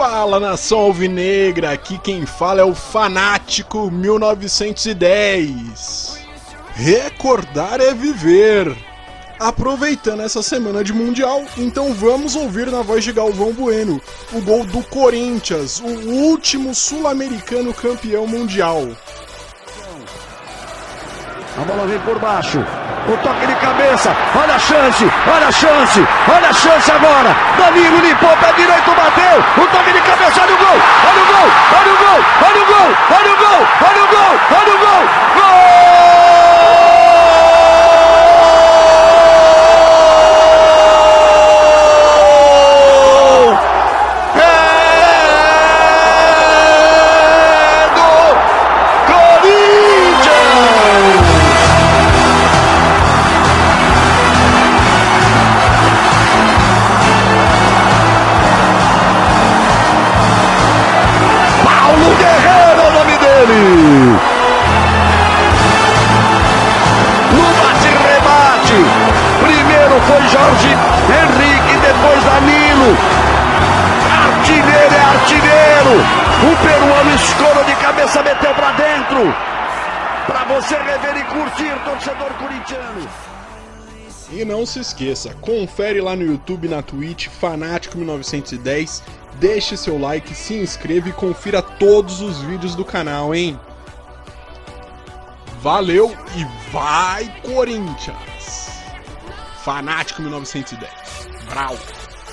Fala nação alvinegra, aqui quem fala é o Fanático 1910. Recordar é viver. Aproveitando essa semana de Mundial, então vamos ouvir na voz de Galvão Bueno o gol do Corinthians, o último sul-americano campeão mundial. A bola vem por baixo. O toque de cabeça. Olha a chance. Olha a chance. Olha a chance agora. Danilo limpou. Pé. O toque de cabeça. Olha o gol. No bate-rebate. Primeiro foi Jorge Henrique, depois Danilo. Artilheiro é artilheiro. O peruano escoro de cabeça meteu pra dentro. Pra você rever e curtir, torcedor corintiano. E não se esqueça, confere lá no YouTube, na Twitch, Fanático 1910, deixe seu like, se inscreva e confira todos os vídeos do canal, hein? Valeu e vai Corinthians! Fanático 1910. Brau!